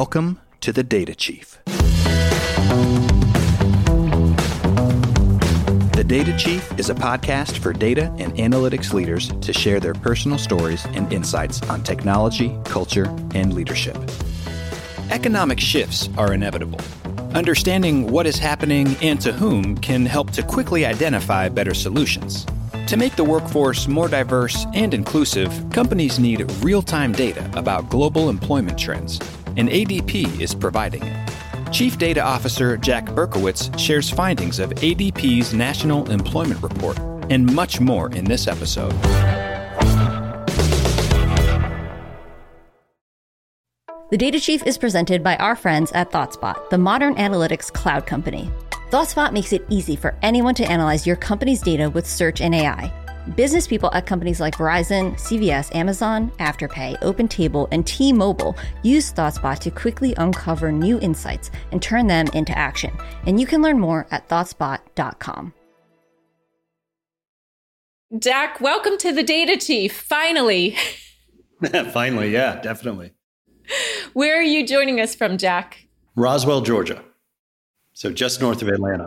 Welcome to the Data Chief. The Data Chief is a podcast for data and analytics leaders to share their personal stories and insights on technology, culture, and leadership. Economic shifts are inevitable. Understanding what is happening and to whom can help to quickly identify better solutions. To make the workforce more diverse and inclusive, companies need real time data about global employment trends, and ADP is providing it. Chief Data Officer Jack Berkowitz shares findings of ADP's National Employment Report and much more in this episode. The Data Chief is presented by our friends at ThoughtSpot, the modern analytics cloud company. ThoughtSpot makes it easy for anyone to analyze your company's data with search and AI. Business people at companies like Verizon, CVS, Amazon, Afterpay, OpenTable, and T-Mobile use ThoughtSpot to quickly uncover new insights and turn them into action. And you can learn more at thoughtspot.com. Jack, welcome to the Data Chief. Finally. Finally, yeah, definitely. Where are you joining us from, Jack? Roswell, Georgia. So just north of Atlanta.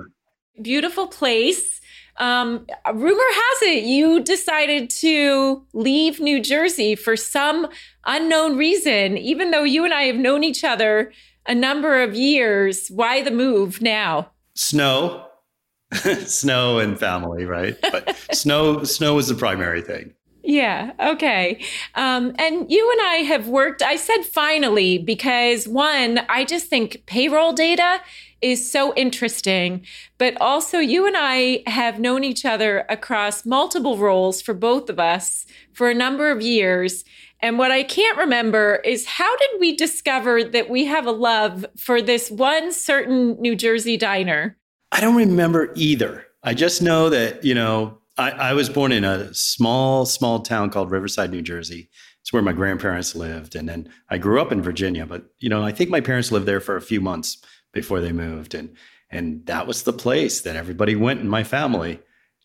Beautiful place. Um, rumor has it you decided to leave New Jersey for some unknown reason, even though you and I have known each other a number of years. Why the move now? Snow, snow and family, right? But snow, snow was the primary thing. Yeah. Okay. Um, and you and I have worked, I said finally, because one, I just think payroll data is so interesting. But also, you and I have known each other across multiple roles for both of us for a number of years. And what I can't remember is how did we discover that we have a love for this one certain New Jersey diner? I don't remember either. I just know that, you know, I, I was born in a small, small town called Riverside, New Jersey. It's where my grandparents lived. And then I grew up in Virginia, but, you know, I think my parents lived there for a few months before they moved. And, and that was the place that everybody went in my family,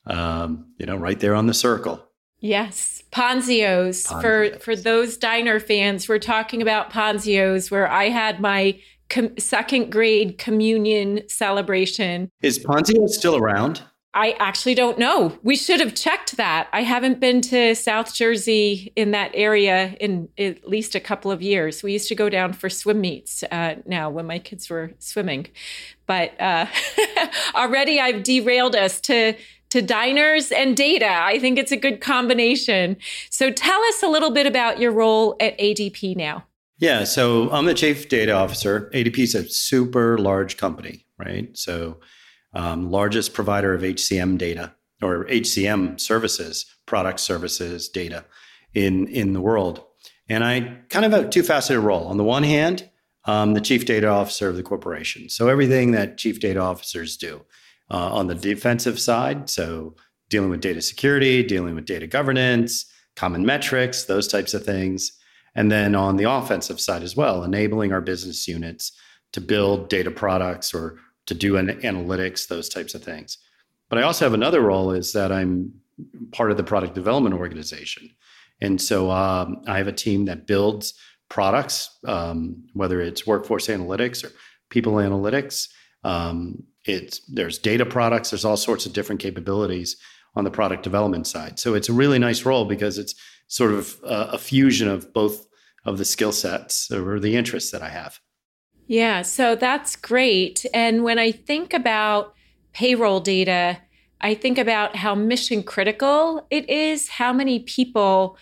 um, you know, right there on the circle. Yes, Ponzio's. Ponzio's. For for those diner fans, we're talking about Ponzio's, where I had my com- second grade communion celebration. Is Ponzio still around? I actually don't know. We should have checked that. I haven't been to South Jersey in that area in at least a couple of years. We used to go down for swim meets uh, now when my kids were swimming. But uh, already I've derailed us to to diners and data. I think it's a good combination. So tell us a little bit about your role at ADP now. Yeah, so I'm the chief data officer. ADP is a super large company, right? So um, largest provider of HCM data or HCM services, product services data in in the world. And I kind of have a two faceted role. On the one hand, the chief data officer of the corporation. So everything that chief data officers do uh, on the defensive side, so dealing with data security, dealing with data governance, common metrics, those types of things. And then on the offensive side as well, enabling our business units to build data products or to do an analytics, those types of things. But I also have another role is that I'm part of the product development organization. And so um, I have a team that builds products, um, whether it's workforce analytics or people analytics. Um, it's there's data products. There's all sorts of different capabilities on the product development side. So it's a really nice role because it's sort of a, a fusion of both of the skill sets or the interests that I have. Yeah, so that's great. And when I think about payroll data, I think about how mission critical it is, how many people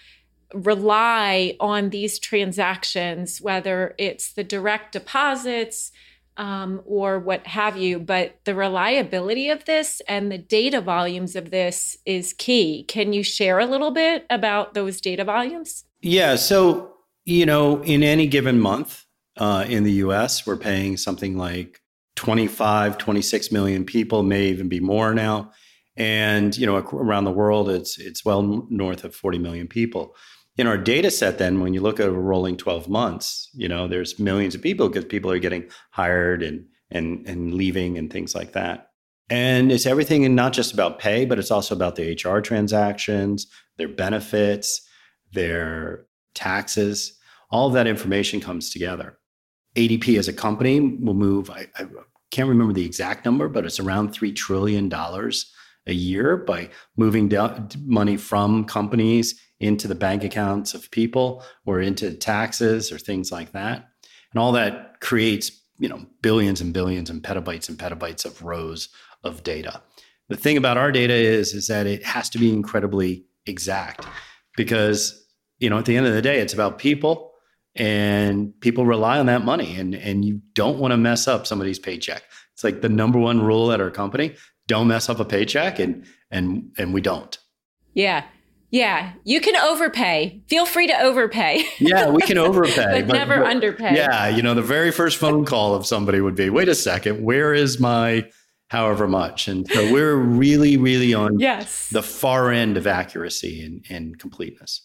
rely on these transactions, whether it's the direct deposits um, or what have you. But the reliability of this and the data volumes of this is key. Can you share a little bit about those data volumes? Yeah. So, you know, in any given month, uh, in the US. We're paying something like 25, 26 million people, may even be more now. And you know, around the world, it's it's well north of 40 million people. In our data set, then, when you look at a rolling 12 months, you know, there's millions of people because people are getting hired and and and leaving and things like that. And it's everything and not just about pay, but it's also about the HR transactions, their benefits, their taxes. All that information comes together. ADP as a company will move, I, I can't remember the exact number, but it's around $3 trillion a year by moving money from companies into the bank accounts of people or into taxes or things like that. And all that creates, you know, billions and billions and petabytes and petabytes of rows of data. The thing about our data is is that it has to be incredibly exact because, you know, at the end of the day it's about people and people rely on that money and and you don't want to mess up somebody's paycheck. It's like the number one rule at our company, don't mess up a paycheck and and and we don't. Yeah. Yeah, you can overpay. Feel free to overpay. Yeah, we can overpay, but, but, never but, underpay. Yeah, you know, the very first phone call of somebody would be, "Wait a second, where is my however much?" And so we're really, really on yes. the far end of accuracy and, and completeness.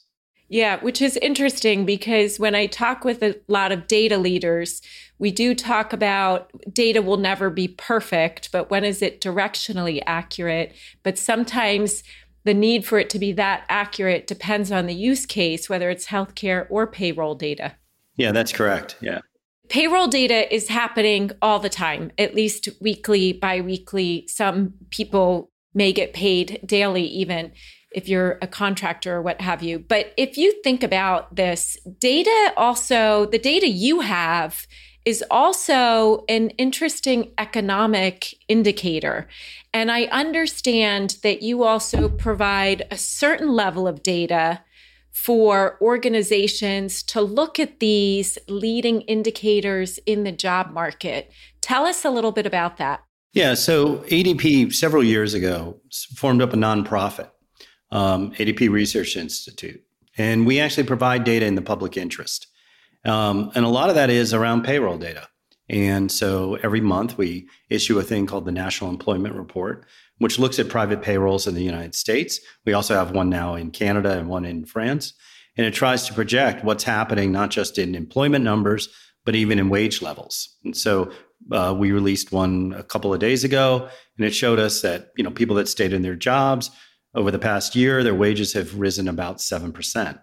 Yeah, which is interesting because when I talk with a lot of data leaders, we do talk about data will never be perfect, but when is it directionally accurate? But sometimes the need for it to be that accurate depends on the use case, whether it's healthcare or payroll data. Yeah, that's correct. Yeah. Payroll data is happening all the time, at least weekly, bi weekly. Some people may get paid daily, even if you're a contractor or what have you. But if you think about this, data also, the data you have is also an interesting economic indicator. And I understand that you also provide a certain level of data for organizations to look at these leading indicators in the job market. Tell us a little bit about that. Yeah, so ADP several years ago formed up a nonprofit, um, ADP Research Institute, and we actually provide data in the public interest. Um, and a lot of that is around payroll data. And so every month we issue a thing called the National Employment Report, which looks at private payrolls in the United States. We also have one now in Canada and one in France. And it tries to project what's happening, not just in employment numbers, but even in wage levels. And so uh, we released one a couple of days ago, and it showed us that you know people that stayed in their jobs over the past year, their wages have risen about seven percent.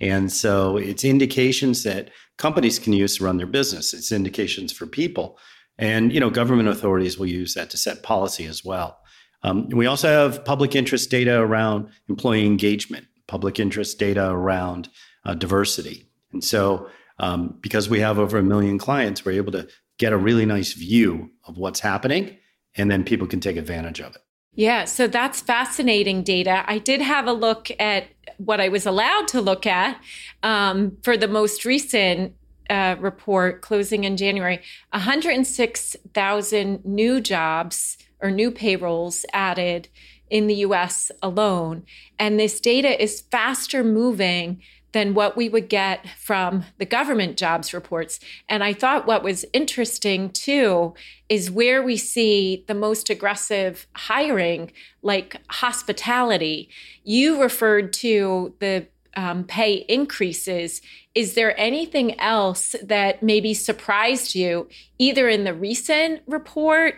And so it's indications that companies can use to run their business. It's indications for people. And you know, government authorities will use that to set policy as well. Um, we also have public interest data around employee engagement, public interest data around uh, diversity. And so, um, because we have over a million clients, we're able to get a really nice view of what's happening, and then people can take advantage of it. Yeah, so that's fascinating data. I did have a look at what I was allowed to look at um, for the most recent uh, report closing in January 106,000 new jobs or new payrolls added in the US alone. And this data is faster moving than what we would get from the government jobs reports. And I thought what was interesting too is where we see the most aggressive hiring, like hospitality. You referred to the um, pay increases. Is there anything else that maybe surprised you, either in the recent report?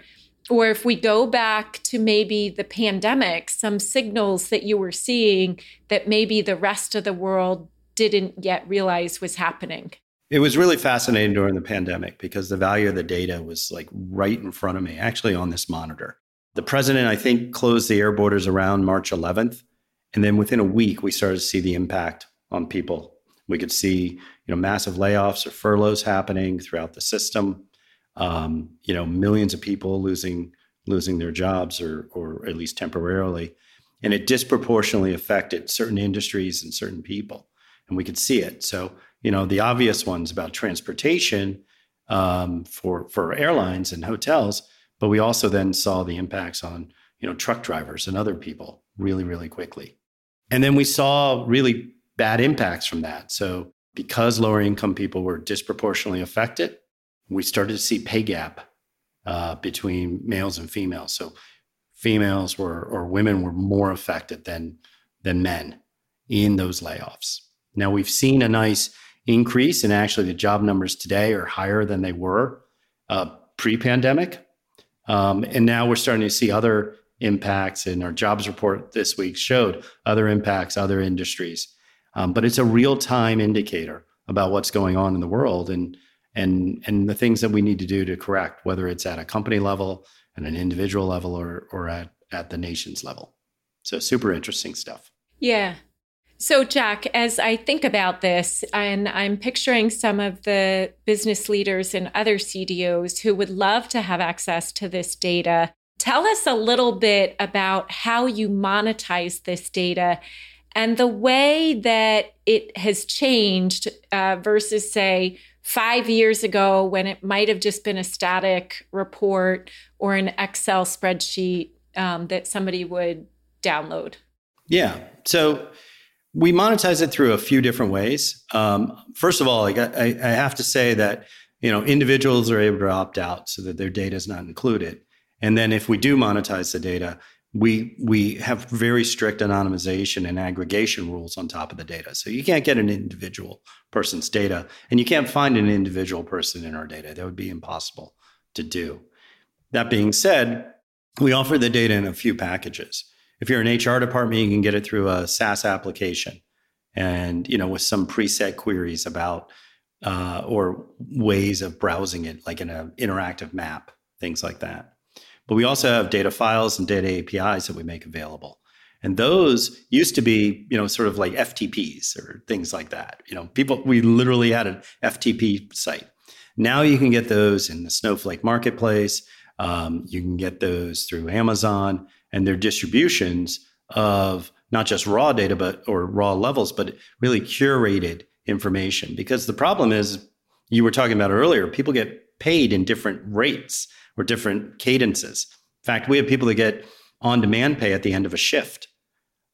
Or if we go back to maybe the pandemic, some signals that you were seeing that maybe the rest of the world didn't yet realize was happening. It was really fascinating during the pandemic because the value of the data was like right in front of me, actually on this monitor. The president, I think, closed the air borders around March 11th. And then within a week, we started to see the impact on people. We could see, you know, massive layoffs or furloughs happening throughout the system. Um, you know, millions of people losing losing their jobs or or at least temporarily. And it disproportionately affected certain industries and certain people and we could see it. So, you know, the obvious ones about transportation um, for for airlines and hotels, but we also then saw the impacts on you know truck drivers and other people really really quickly, and then we saw really bad impacts from that. So, because lower income people were disproportionately affected, we started to see pay gap uh, between males and females. So, females were or women were more affected than than men in those layoffs. Now we've seen a nice increase, and actually the job numbers today are higher than they were uh, pre-pandemic. Um, and now we're starting to see other impacts, and our jobs report this week showed other impacts, other industries. Um, but it's a real-time indicator about what's going on in the world, and and and the things that we need to do to correct, whether it's at a company level, at an individual level, or or at at the nation's level. So super interesting stuff. Yeah. So, Jack, as I think about this, and I'm picturing some of the business leaders and other CDOs who would love to have access to this data, tell us a little bit about how you monetize this data and the way that it has changed uh, versus, say, five years ago when it might have just been a static report or an Excel spreadsheet um, that somebody would download? Yeah. So we monetize it through a few different ways. Um, first of all, I, I, I have to say that you know individuals are able to opt out so that their data is not included. And then if we do monetize the data, we we have very strict anonymization and aggregation rules on top of the data. So you can't get an individual person's data, and you can't find an individual person in our data. That would be impossible to do. That being said, we offer the data in a few packages. If you're an HR department, you can get it through a SaaS application, and you know with some preset queries about uh, or ways of browsing it, like in an interactive map, things like that. But we also have data files and data APIs that we make available. And those used to be, you know, sort of like FTPs or things like that. You know, people, we literally had an FTP site. Now you can get those in the Snowflake marketplace. Um, you can get those through Amazon and their distributions of not just raw data, but or raw levels, but really curated information. Because the problem is, you were talking about earlier, people get paid in different rates or different cadences. In fact, we have people that get on demand pay at the end of a shift.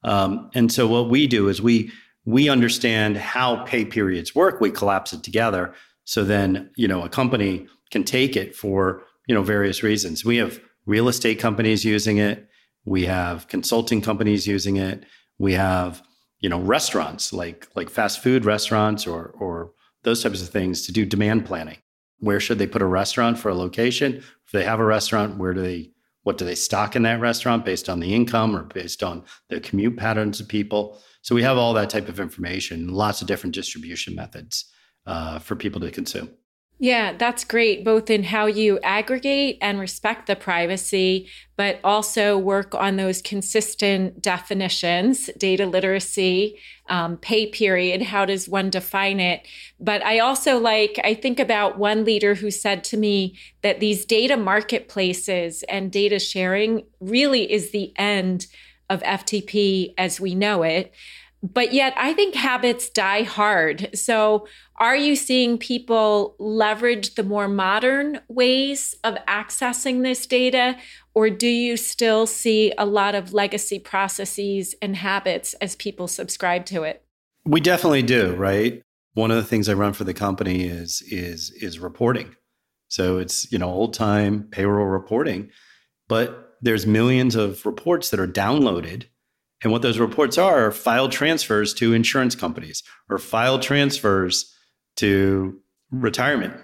Um, and so what we do is we we understand how pay periods work. We collapse it together. So then, you know, a company can take it for, you know, various reasons. We have real estate companies using it. We have consulting companies using it. We have, you know, restaurants like like fast food restaurants or or those types of things to do demand planning. Where should they put a restaurant for a location? If they have a restaurant, where do they what do they stock in that restaurant based on the income or based on the commute patterns of people? So we have all that type of information, lots of different distribution methods uh, for people to consume. Yeah, that's great, both in how you aggregate and respect the privacy, but also work on those consistent definitions, data literacy, um, pay period. How does one define it? But I also like, I think about one leader who said to me that these data marketplaces and data sharing really is the end of FTP as we know it. But yet, I think habits die hard. So, are you seeing people leverage the more modern ways of accessing this data? Or do you still see a lot of legacy processes and habits as people subscribe to it? We definitely do, right? One of the things I run for the company is is is reporting. So it's, you know, old time payroll reporting, but there's millions of reports that are downloaded and what those reports are are file transfers to insurance companies or file transfers to retirement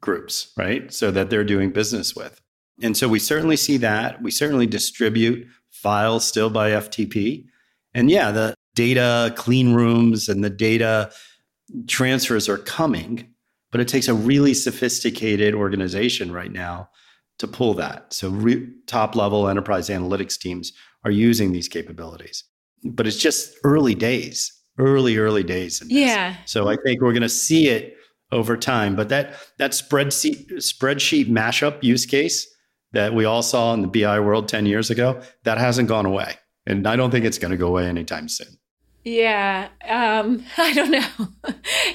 groups, right? So that they're doing business with. And so we certainly see that. We certainly distribute files still by FTP. And yeah, the data clean rooms and the data transfers are coming, but it takes a really sophisticated organization right now to pull that. So re- top level enterprise analytics teams are using these capabilities. But it's just early days, early, early days. Yeah. So I think we're going to see it over time. But that that spreadsheet spreadsheet mashup use case that we all saw in the BI world 10 years ago, that hasn't gone away. And I don't think it's going to go away anytime soon. Yeah, um, I don't know.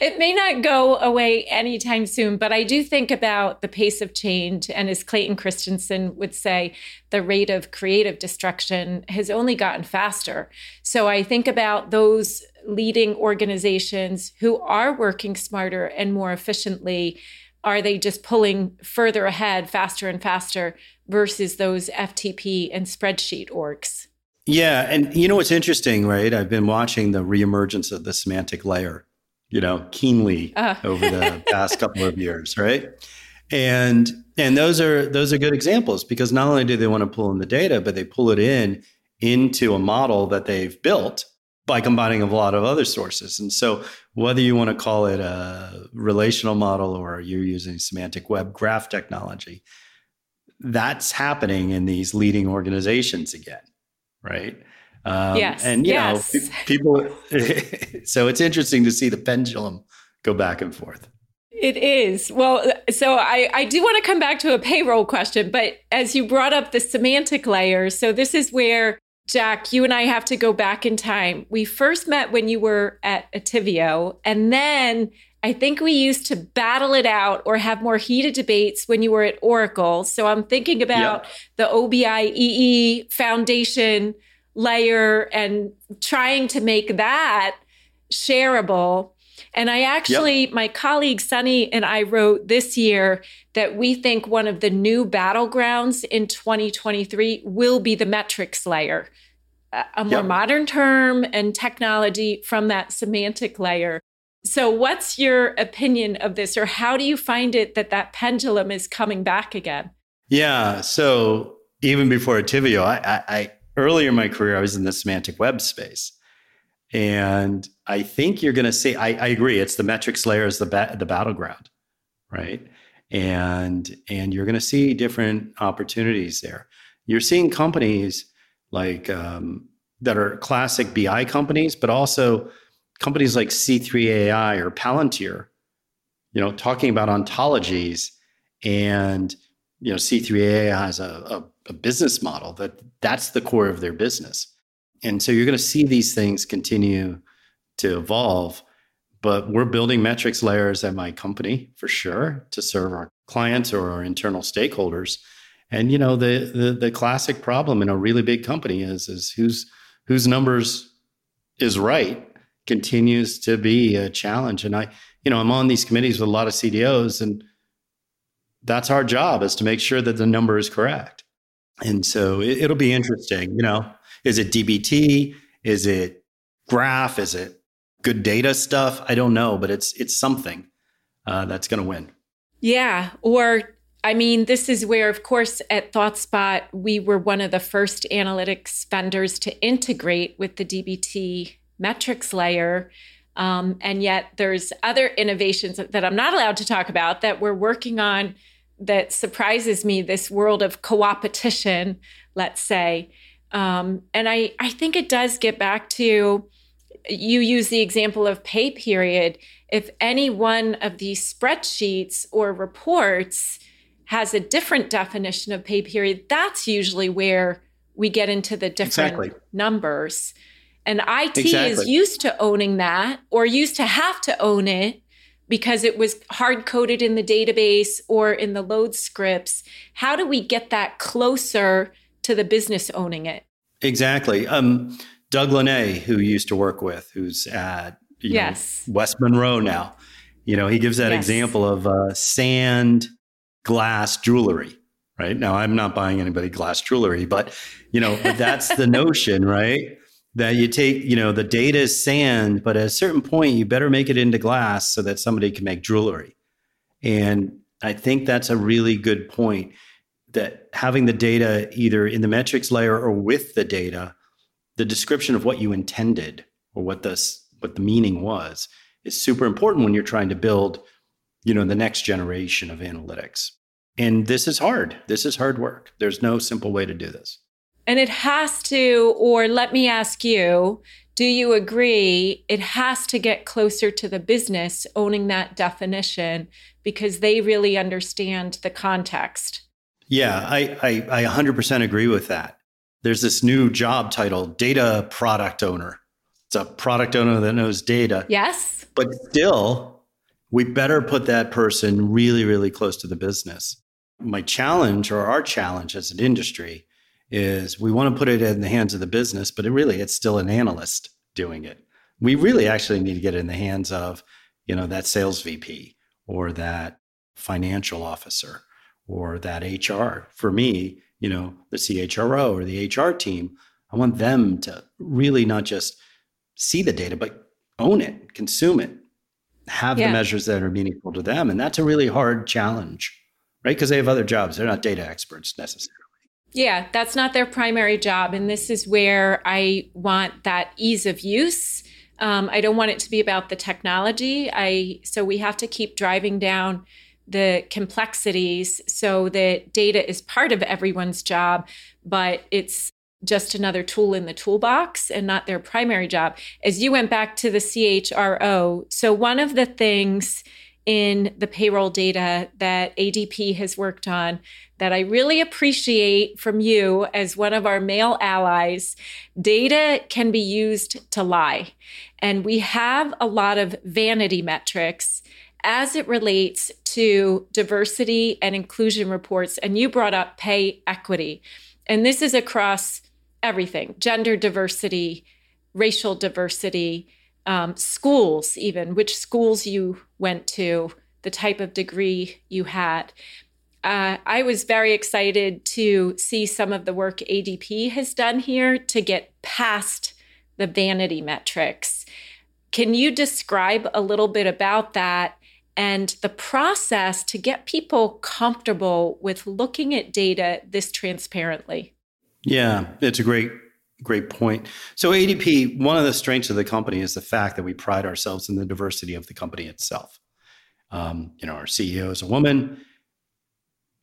it may not go away anytime soon, but I do think about the pace of change. And as Clayton Christensen would say, the rate of creative destruction has only gotten faster. So I think about those leading organizations who are working smarter and more efficiently. Are they just pulling further ahead faster and faster versus those FTP and spreadsheet orgs? Yeah, and you know what's interesting, right? I've been watching the reemergence of the semantic layer, you know, keenly uh. over the past couple of years, right? And and those are those are good examples because not only do they want to pull in the data, but they pull it in into a model that they've built by combining a lot of other sources. And so, whether you want to call it a relational model or you're using semantic web graph technology, that's happening in these leading organizations again, right? Um, yes. And, you yes. know, people, so it's interesting to see the pendulum go back and forth. It is. Well, so I, I do want to come back to a payroll question, but as you brought up the semantic layer, so this is where Jack, you and I have to go back in time. We first met when you were at Attivio, and then I think we used to battle it out or have more heated debates when you were at Oracle. So I'm thinking about yep. the OBIEE foundation layer and trying to make that shareable. And I actually, yep. my colleague Sunny and I wrote this year that we think one of the new battlegrounds in 2023 will be the metrics layer, a more yep. modern term and technology from that semantic layer. So, what's your opinion of this, or how do you find it that that pendulum is coming back again? Yeah. So, even before Attivio, I, I, I earlier in my career, I was in the semantic web space. And I think you're going to see, I, I, agree, it's the metrics layer is the, ba- the battleground, right? And, and you're going to see different opportunities there. You're seeing companies like um, that are classic BI companies, but also companies like C3AI or Palantir, you know, talking about ontologies and you know C3AI has a, a, a business model that that's the core of their business and so you're going to see these things continue to evolve. But we're building metrics layers at my company for sure to serve our clients or our internal stakeholders. And you know the the, the classic problem in a really big company is is whose whose numbers is right continues to be a challenge. And I, you know, I'm on these committees with a lot of CDOs, and that's our job is to make sure that the number is correct. And so it, will be interesting. You know, is it DBT? Is it graph? Is it GoodData stuff? I don't know, but it's it's something uh, that's going to win. Yeah, or I mean, this is where, of course, at ThoughtSpot, we were one of the first analytics vendors to integrate with the DBT metrics layer. Um, and yet, there's other innovations that I'm not allowed to talk about that we're working on that surprises me this world of co-opetition, let's say. Um, and I, I think it does get back to you use the example of pay period. If any one of these spreadsheets or reports has a different definition of pay period, that's usually where we get into the different exactly. numbers. And IT exactly. is used to owning that or used to have to own it because it was hard coded in the database or in the load scripts. How do we get that closer to the business owning it. Exactly. Um, Doug Laney, who used to work with, who's at yes. Know, West Monroe now, you know, he gives that yes. example of uh, sand glass jewelry. Right now, I'm not buying anybody glass jewelry, but you know, but that's the notion, right? That you take, you know, the data is sand, but at a certain point, you better make it into glass so that somebody can make jewelry. And I think that's a really good point that having the data either in the metrics layer or with the data, the description of what you intended or what this what the meaning was is super important when you're trying to build, you know, the next generation of analytics. And this is hard. This is hard work. There's no simple way to do this. And it has to, or let me ask you, do you agree it has to get closer to the business owning that definition because they really understand the context? Yeah, I, I, I 100% agree with that. There's this new job title, data product owner. It's a product owner that knows data. Yes. But still, we better put that person really, really close to the business. My challenge or our challenge as an industry is we want to put it in the hands of the business, but it really it's still an analyst doing it. We really actually need to get it in the hands of, you know, that sales VP or that financial officer or that HR. For me, you know, the CHRO or the HR team, I want them to really not just see the data, but own it, consume it, have yeah. the measures that are meaningful to them. And that's a really hard challenge, right? Because they have other jobs. They're not data experts necessarily. Yeah, that's not their primary job. And this is where I want that ease of use. Um, I don't want it to be about the technology. I so we have to keep driving down the complexities so that data is part of everyone's job, but it's just another tool in the toolbox and not their primary job. As you went back to the CHRO, so one of the things in the payroll data that ADP has worked on that I really appreciate from you as one of our male allies. Data can be used to lie. And we have a lot of vanity metrics as it relates to diversity and inclusion reports. And you brought up pay equity. And this is across everything gender diversity, racial diversity, um, schools, even which schools you went to, the type of degree you had. Uh, I was very excited to see some of the work ADP has done here to get past the vanity metrics. Can you describe a little bit about that and the process to get people comfortable with looking at data this transparently? Yeah, it's a great great point. So ADP, one of the strengths of the company is the fact that we pride ourselves in the diversity of the company itself. Um, you know, our CEO is a woman.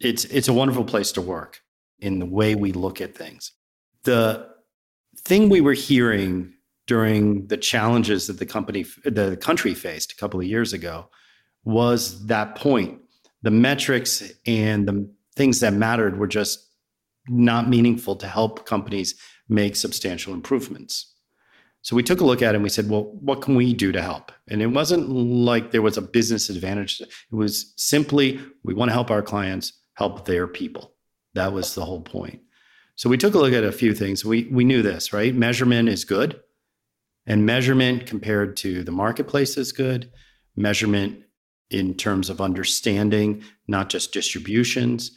It's it's a wonderful place to work in the way we look at things. The thing we were hearing during the challenges that the company the country faced a couple of years ago was that point. The metrics and the things that mattered were just not meaningful to help companies make substantial improvements. So we took a look at it and we said, well, what can we do to help? And it wasn't like there was a business advantage. It was simply we want to help our clients help their people. That was the whole point. So we took a look at a few things. We we knew this, right? Measurement is good. And measurement compared to the marketplace is good. Measurement in terms of understanding not just distributions,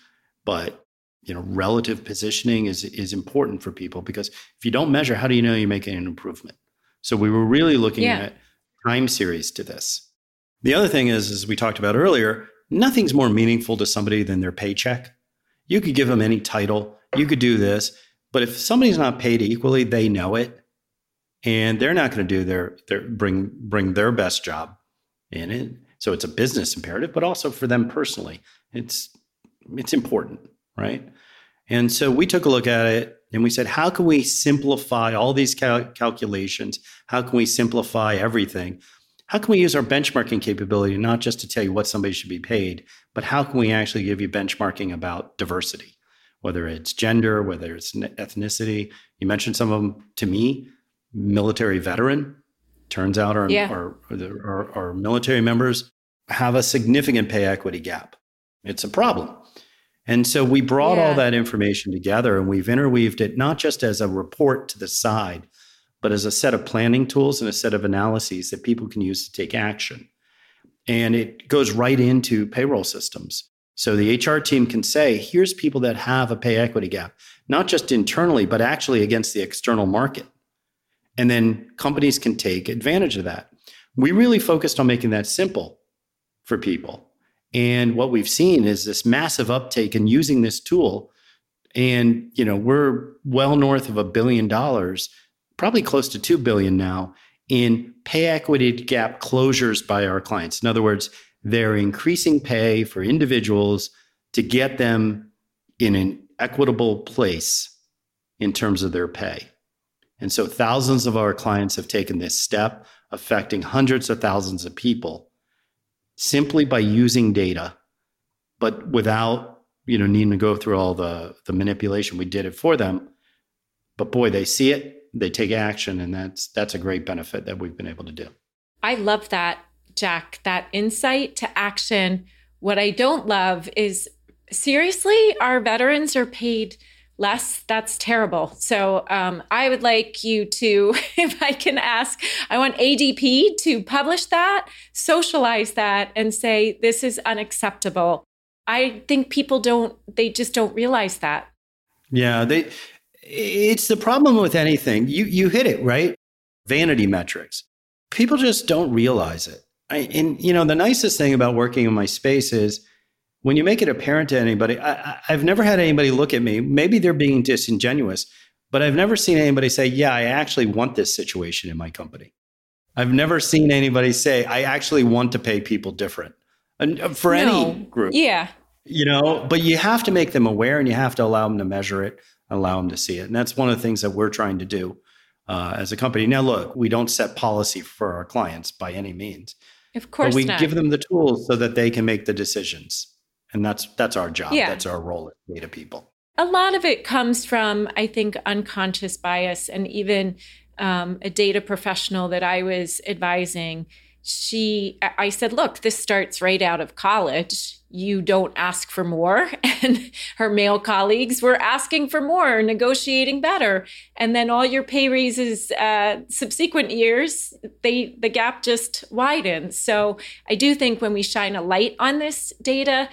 but you know relative positioning is is important for people because if you don't measure how do you know you're making an improvement? So we were really looking yeah. at time series to this. The other thing is as we talked about earlier nothing's more meaningful to somebody than their paycheck. You could give them any title you could do this but if somebody's not paid equally they know it and they're not going to do their their bring bring their best job in it. So it's a business imperative but also for them personally. It's it's important right? And so we took a look at it and we said, how can we simplify all these cal- calculations? How can we simplify everything? How can we use our benchmarking capability not just to tell you what somebody should be paid, but how can we actually give you benchmarking about diversity, whether it's gender, whether it's ethnicity? You mentioned some of them to me, military veteran. Turns out our, yeah. our, our, our military members have a significant pay equity gap. It's a problem. And so we brought yeah. all that information together and we've interweaved it not just as a report to the side, but as a set of planning tools and a set of analyses that people can use to take action. And it goes right into payroll systems. So the HR team can say, here's people that have a pay equity gap, not just internally, but actually against the external market. And then companies can take advantage of that. We really focused on making that simple for people. And what we've seen is this massive uptake in using this tool. And, you know, we're well north of a billion dollars, probably close to 2 billion now in pay equity gap closures by our clients. In other words, they're increasing pay for individuals to get them in an equitable place in terms of their pay. And so thousands of our clients have taken this step, affecting hundreds of thousands of people simply by using data, but without you know needing to go through all the the manipulation. We did it for them, but boy, they see it, they take action, and that's that's a great benefit that we've been able to do. I love that, Jack. That insight to action. What I don't love is seriously, our veterans are paid less, that's terrible. So um, I would like you to, if I can ask, I want ADP to publish that, socialize that, and say, this is unacceptable. I think people don't, they just don't realize that. Yeah, they, it's the problem with anything. You, you hit it, right? Vanity metrics. People just don't realize it. I, and, you know, the nicest thing about working in my space is when you make it apparent to anybody, I, have never had anybody look at me. Maybe they're being disingenuous, but I've never seen anybody say, Yeah, I actually want this situation in my company. I've never seen anybody say, I actually want to pay people different and uh, for no. any group. Yeah. You know, but you have to make them aware and you have to allow them to measure it, allow them to see it. And that's one of the things that we're trying to do uh, as a company. Now, look, we don't set policy for our clients by any means. Of course, but we not. give them the tools so that they can make the decisions, and that's that's our job. Yeah. That's our role as data people. A lot of it comes from, I think, unconscious bias, and even um, a data professional that I was advising she i said look this starts right out of college you don't ask for more and her male colleagues were asking for more negotiating better and then all your pay raises uh, subsequent years they the gap just widens so i do think when we shine a light on this data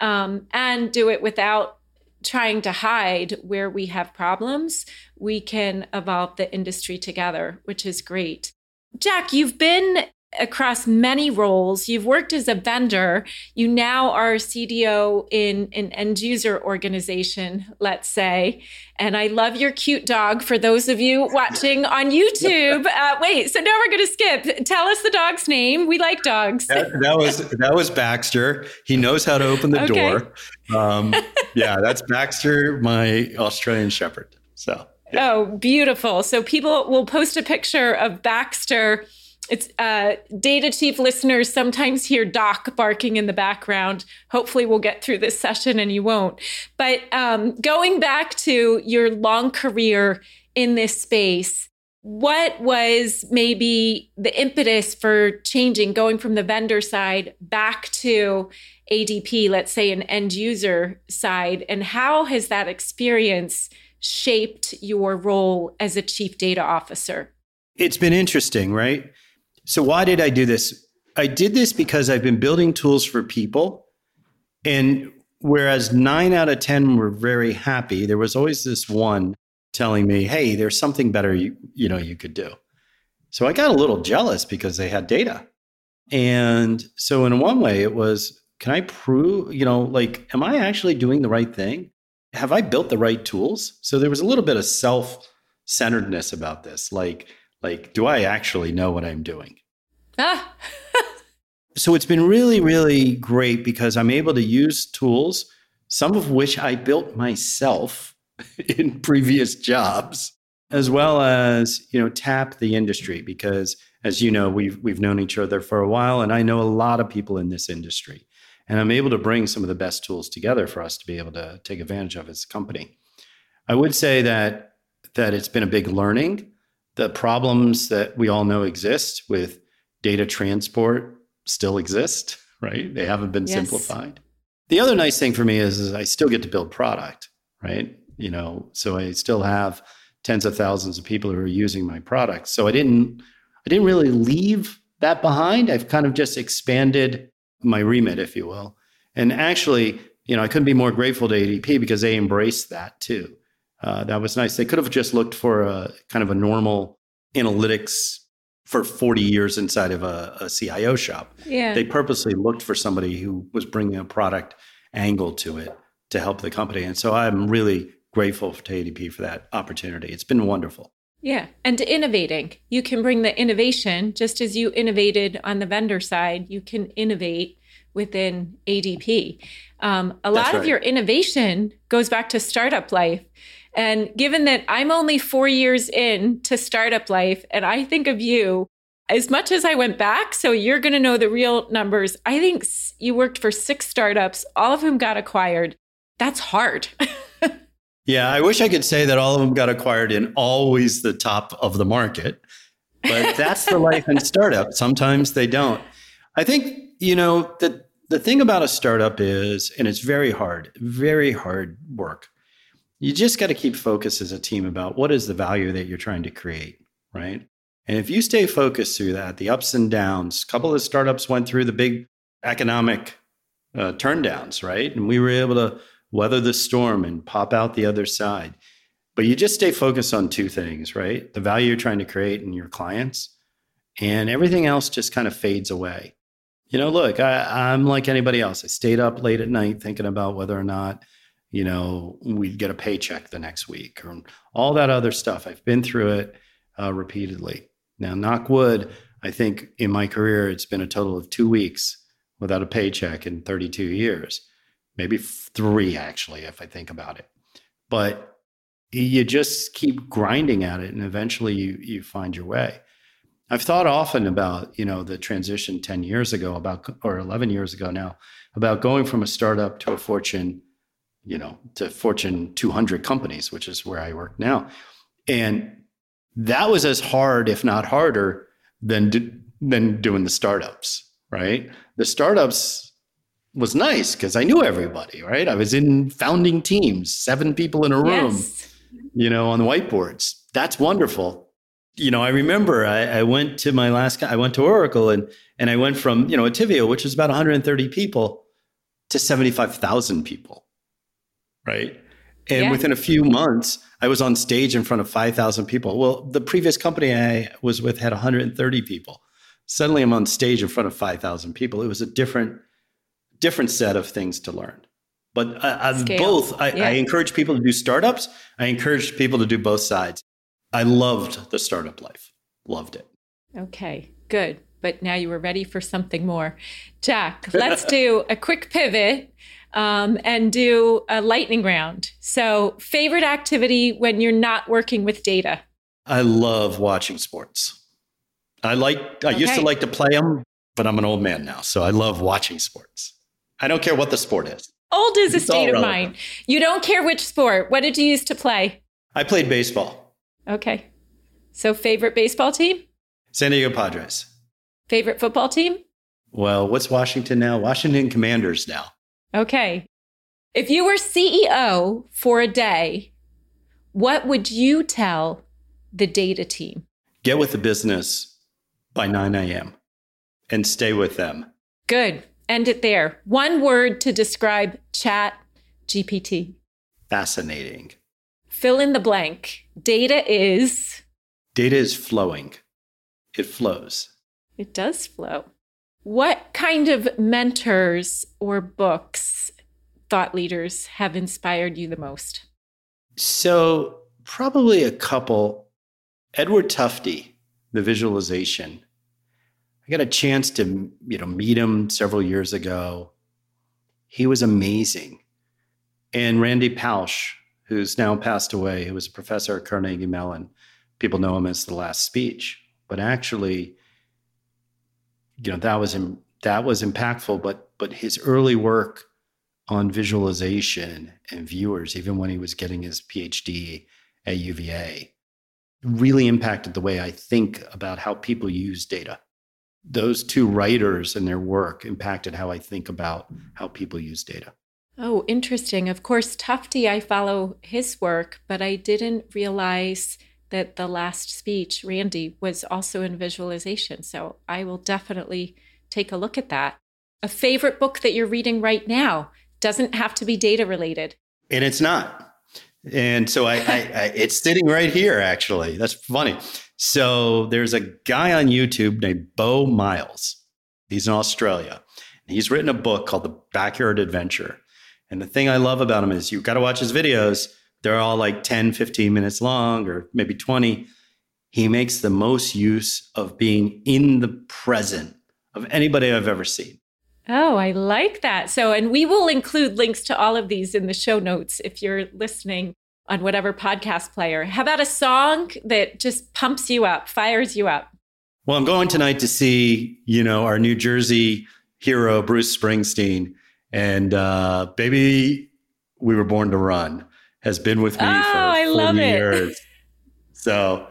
um, and do it without trying to hide where we have problems we can evolve the industry together which is great. Jack, you've been across many roles. You've worked as a vendor. You now are CDO in an end user organization, let's say. And I love your cute dog for those of you watching on YouTube. Uh, wait, so now we're going to skip. Tell us the dog's name. We like dogs. That, that was that was Baxter. He knows how to open the okay. door. Um, yeah, that's Baxter, my Australian Shepherd. So. Yeah. Oh, beautiful. So people will post a picture of Baxter it's uh, data chief listeners sometimes hear doc barking in the background. Hopefully we'll get through this session and you won't. But um, going back to your long career in this space what was maybe the impetus for changing going from the vendor side back to adp let's say an end user side? And how has that experience shaped your role as a chief data officer? It's been interesting right so, why did I do this? I did this because I've been building tools for people. And whereas nine out of 10 were very happy, there was always this one telling me, hey, there's something better you, you know you could do. So I got a little jealous because they had data. And so in one way it was, can I prove, you know, like, am I actually doing the right thing? Have I built the right tools? So there was a little bit of self-centeredness about this. Like, like, do I actually know what I'm doing? Ah. so it's been really, really great because I'm able to use tools, some of which I built myself in previous jobs, as well as, you know, tap the industry because as you know, we've we've known each other for a while and I know a lot of people in this industry. And I'm able to bring some of the best tools together for us to be able to take advantage of as a company. I would say that that it's been a big learning the problems that we all know exist with data transport still exist, right? They haven't been yes. simplified. The other nice thing for me is, is I still get to build product, right? You know, so I still have tens of thousands of people who are using my product. So I didn't I didn't really leave that behind. I've kind of just expanded my remit, if you will. And actually, you know, I couldn't be more grateful to ADP because they embraced that too. Uh, that was nice. They could have just looked for a kind of a normal analytics for 40 years inside of a, a CIO shop. Yeah. They purposely looked for somebody who was bringing a product angle to it to help the company. And so I'm really grateful to ADP for that opportunity. It's been wonderful. Yeah. And to innovating. You can bring the innovation just as you innovated on the vendor side, you can innovate within ADP. Um, a lot right. of your innovation goes back to startup life. And given that I'm only four years in to startup life, and I think of you as much as I went back, so you're going to know the real numbers. I think you worked for six startups, all of whom got acquired. That's hard. yeah, I wish I could say that all of them got acquired in always the top of the market, but that's the life in startup. Sometimes they don't. I think, you know, the, the thing about a startup is, and it's very hard, very hard work you just got to keep focused as a team about what is the value that you're trying to create, right? And if you stay focused through that, the ups and downs, a couple of startups went through the big economic uh, turndowns, right? And we were able to weather the storm and pop out the other side. But you just stay focused on two things, right? The value you're trying to create and your clients, and everything else just kind of fades away. You know, look, I, I'm like anybody else. I stayed up late at night thinking about whether or not, you know, we'd get a paycheck the next week or all that other stuff. I've been through it uh, repeatedly. Now, knock wood, I think in my career, it's been a total of two weeks without a paycheck in 32 years, maybe three, actually, if I think about it. But you just keep grinding at it and eventually you, you find your way. I've thought often about, you know, the transition 10 years ago about or 11 years ago now about going from a startup to a fortune, you know, to fortune 200 companies, which is where I work now. And that was as hard if not harder than do, than doing the startups, right? The startups was nice because I knew everybody, right? I was in founding teams, seven people in a room, yes. you know, on the whiteboards. That's wonderful you know, I remember I, I, went to my last, I went to Oracle and, and I went from, you know, Attivio, which was about 130 people to 75,000 people. Right. And yeah. within a few months, I was on stage in front of 5,000 people. Well, the previous company I was with had 130 people. Suddenly I'm on stage in front of 5,000 people. It was a different, different set of things to learn. But I, both, I, yeah. I encourage people to do startups. I encourage people to do both sides. I loved the startup life. Loved it. Okay, good. But now you were ready for something more. Jack, let's do a quick pivot um, and do a lightning round. So, favorite activity when you're not working with data? I love watching sports. I like. I okay. used to like to play them, but I'm an old man now, so I love watching sports. I don't care what the sport is. Old is it's a state of mind. You don't care which sport. What did you used to play? I played baseball. Okay. So, favorite baseball team? San Diego Padres. Favorite football team? Well, what's Washington now? Washington Commanders now. Okay. If you were CEO for a day, what would you tell the data team? Get with the business by 9 a.m. and stay with them. Good. End it there. One word to describe Chat GPT. Fascinating fill in the blank. Data is. Data is flowing, it flows. It does flow. What kind of mentors or books, thought leaders, have inspired you the most? So, probably a couple. Edward Tufte, the visualization. I got a chance to, you know, meet him several years ago. He was amazing. And Randy Pausch, who's now passed away, who was a professor at Carnegie Mellon. People know him as the last speech, but actually, you know, that was that was impactful. But but his early work on visualization and viewers, even when he was getting his PhD at UVA, really impacted the way I think about how people use data. Those two writers and their work impacted how I think about how people use data. Oh, interesting. Of course, Tufte, I follow his work, but I didn't realize that the last speech, Randy, was also in visualization. So I will definitely take a look at that. A favorite book that you're reading right now doesn't have to be data related. And it's not. And so I, I, I it's sitting right here, actually. That's funny. So there's a guy on YouTube named Beau Miles. He's in Australia. He's written a book called The Backyard Adventure. And the thing I love about him is you've got to watch his videos. They're all like 10, 15 minutes long or maybe 20. He makes the most use of being in the present of anybody I've ever seen. Oh, I like that. So, and we will include links to all of these in the show notes if you're listening on whatever podcast player. How about a song that just pumps you up, fires you up? Well, I'm going tonight to see, you know, our New Jersey hero, Bruce Springsteen. And uh, Baby, We Were Born to Run has been with me oh, for I 40 years. So,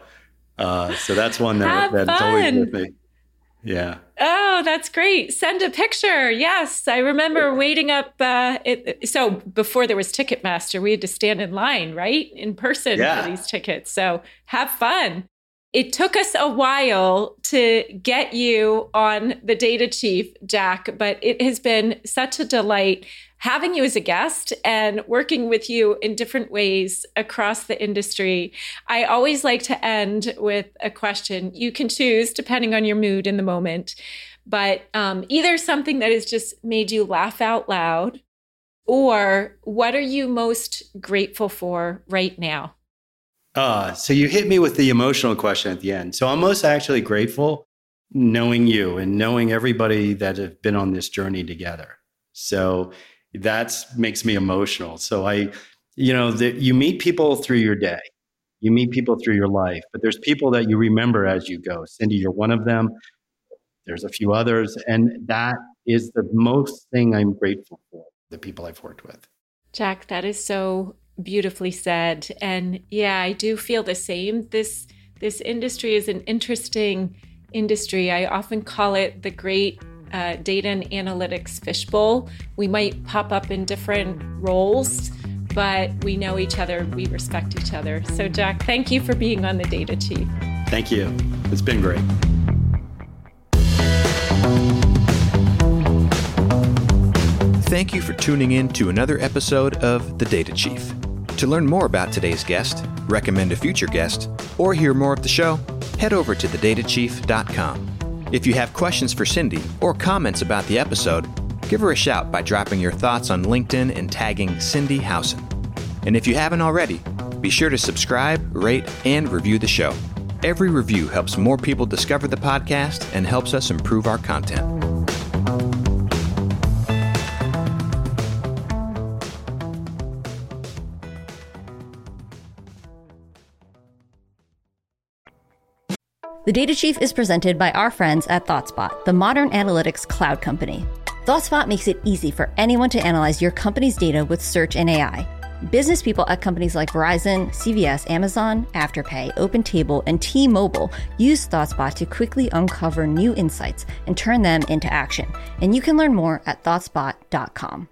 uh, so that's one that, that's fun. always with me. Yeah. Oh, that's great. Send a picture. Yes. I remember waiting up. Uh, it, so before there was Ticketmaster, we had to stand in line, right? In person yeah. for these tickets. So have fun it took us a while to get you on the data chief, Jack, but it has been such a delight having you as a guest and working with you in different ways across the industry. I always like to end with a question. You can choose depending on your mood in the moment. but um, either something that has just made you laugh out loud, or what are you most grateful for right now? Uh, so you hit me with the emotional question at the end. So I'm most actually grateful knowing you and knowing everybody that have been on this journey together. So that makes me emotional. So I, you know, the, you meet people through your day, you meet people through your life, but there's people that you remember as you go. Cindi, you're one of them. There's a few others, and that is the most thing I'm grateful for. The people I've worked with. Jack, that is so beautifully said. And yeah, I do feel the same. This this industry is an interesting industry. I often call it the great uh, data and analytics fishbowl. We might pop up in different roles, but we know each other, we respect each other. So, Jack, thank you for being on the Data Chief. Thank you. It's been great. Thank you for tuning in to another episode of The Data Chief. To learn more about today's guest, recommend a future guest, or hear more of the show, head over to thedatachief.com. If you have questions for Cindi or comments about the episode, give her a shout by dropping your thoughts on LinkedIn and tagging Cindi Howson. And if you haven't already, be sure to subscribe, rate, and review the show. Every review helps more people discover the podcast and helps us improve our content. The Data Chief is presented by our friends at ThoughtSpot, the modern analytics cloud company. ThoughtSpot makes it easy for anyone to analyze your company's data with search and AI. Business people at companies like Verizon, CVS, Amazon, Afterpay, OpenTable, and T-Mobile use ThoughtSpot to quickly uncover new insights and turn them into action. And you can learn more at thoughtspot.com.